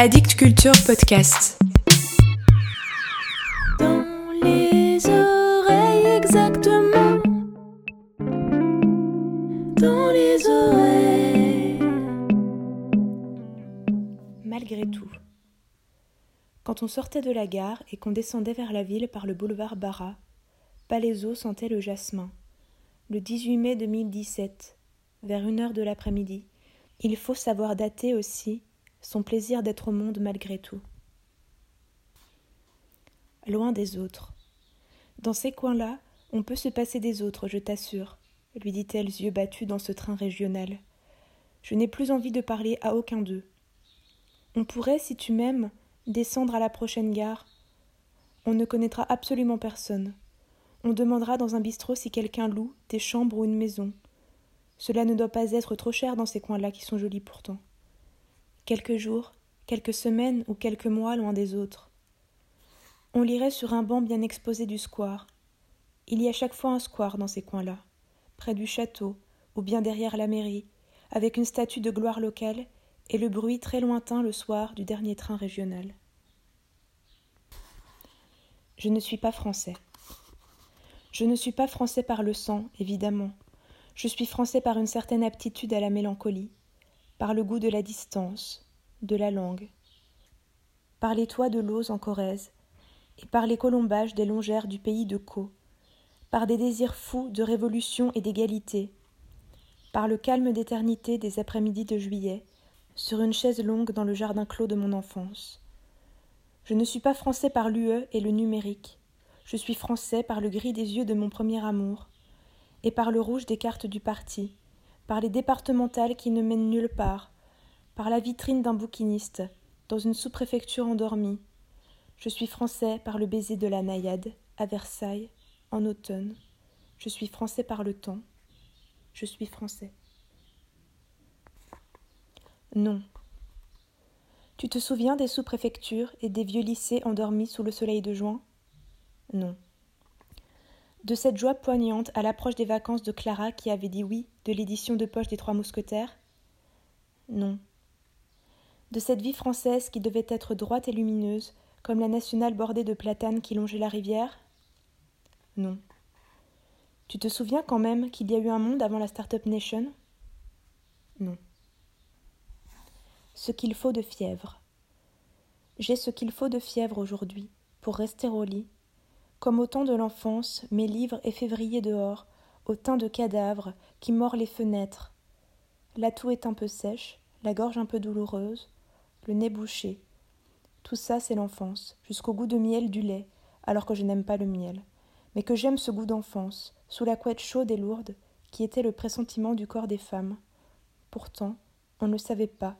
Addict Culture Podcast. Dans les oreilles exactement. Dans les oreilles. Malgré tout. Quand on sortait de la gare et qu'on descendait vers la ville par le boulevard Barra, Palaiso sentait le jasmin. Le 18 mai 2017, vers une heure de l'après-midi, il faut savoir dater aussi son plaisir d'être au monde malgré tout. Loin des autres. Dans ces coins-là, on peut se passer des autres, je t'assure, lui dit-elle, yeux battus dans ce train régional. Je n'ai plus envie de parler à aucun d'eux. On pourrait, si tu m'aimes, descendre à la prochaine gare. On ne connaîtra absolument personne. On demandera dans un bistrot si quelqu'un loue des chambres ou une maison. Cela ne doit pas être trop cher dans ces coins-là qui sont jolis pourtant. Quelques jours, quelques semaines ou quelques mois loin des autres. On lirait sur un banc bien exposé du square. Il y a chaque fois un square dans ces coins-là, près du château ou bien derrière la mairie, avec une statue de gloire locale et le bruit très lointain le soir du dernier train régional. Je ne suis pas français. Je ne suis pas français par le sang, évidemment. Je suis français par une certaine aptitude à la mélancolie, par le goût de la distance, de la langue, par les toits de l'Ose en Corrèze, et par les colombages des longères du pays de Caux, par des désirs fous de révolution et d'égalité, par le calme d'éternité des après-midi de juillet, sur une chaise longue dans le jardin clos de mon enfance. Je ne suis pas français par l'UE et le numérique. Je suis français par le gris des yeux de mon premier amour, et par le rouge des cartes du parti, par les départementales qui ne mènent nulle part, par la vitrine d'un bouquiniste, dans une sous-préfecture endormie. Je suis français par le baiser de la naïade, à Versailles, en automne. Je suis français par le temps. Je suis français. Non. Tu te souviens des sous-préfectures et des vieux lycées endormis sous le soleil de juin? Non. De cette joie poignante à l'approche des vacances de Clara qui avait dit oui de l'édition de poche des Trois Mousquetaires? Non. De cette vie française qui devait être droite et lumineuse, comme la nationale bordée de platanes qui longeait la rivière? Non. Tu te souviens quand même qu'il y a eu un monde avant la Startup Nation? Non ce qu'il faut de fièvre. J'ai ce qu'il faut de fièvre aujourd'hui, pour rester au lit, comme au temps de l'enfance, mes livres et dehors, au teint de cadavre qui mord les fenêtres. La toux est un peu sèche, la gorge un peu douloureuse, le nez bouché. Tout ça, c'est l'enfance, jusqu'au goût de miel du lait, alors que je n'aime pas le miel, mais que j'aime ce goût d'enfance, sous la couette chaude et lourde, qui était le pressentiment du corps des femmes. Pourtant, on ne savait pas,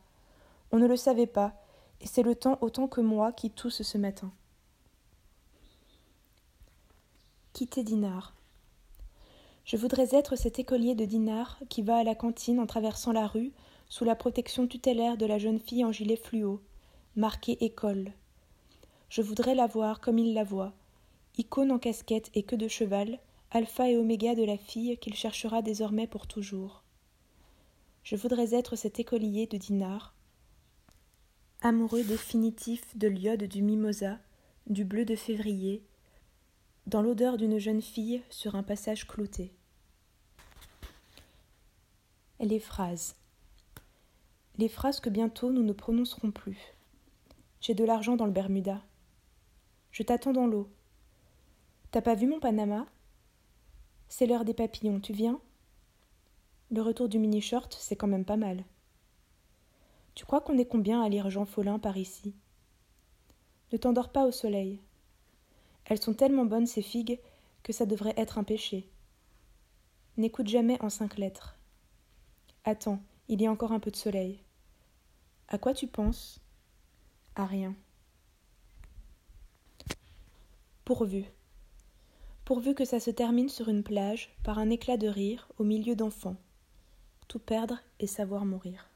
on ne le savait pas, et c'est le temps autant que moi qui tousse ce matin. Quitter Dinard. Je voudrais être cet écolier de Dinard qui va à la cantine en traversant la rue sous la protection tutélaire de la jeune fille en gilet fluo, marqué école. Je voudrais la voir comme il la voit, icône en casquette et queue de cheval, alpha et oméga de la fille qu'il cherchera désormais pour toujours. Je voudrais être cet écolier de Dinard, amoureux définitif de l'iode du mimosa, du bleu de février, dans l'odeur d'une jeune fille sur un passage clouté. Les phrases. Les phrases que bientôt nous ne prononcerons plus. J'ai de l'argent dans le Bermuda. Je t'attends dans l'eau. T'as pas vu mon Panama? C'est l'heure des papillons, tu viens? Le retour du mini-short, c'est quand même pas mal. Tu crois qu'on est combien à lire Jean Follin par ici? Ne t'endors pas au soleil. Elles sont tellement bonnes, ces figues, que ça devrait être un péché. N'écoute jamais en cinq lettres. Attends, il y a encore un peu de soleil. À quoi tu penses? À rien. Pourvu. Pourvu que ça se termine sur une plage par un éclat de rire au milieu d'enfants. Tout perdre et savoir mourir.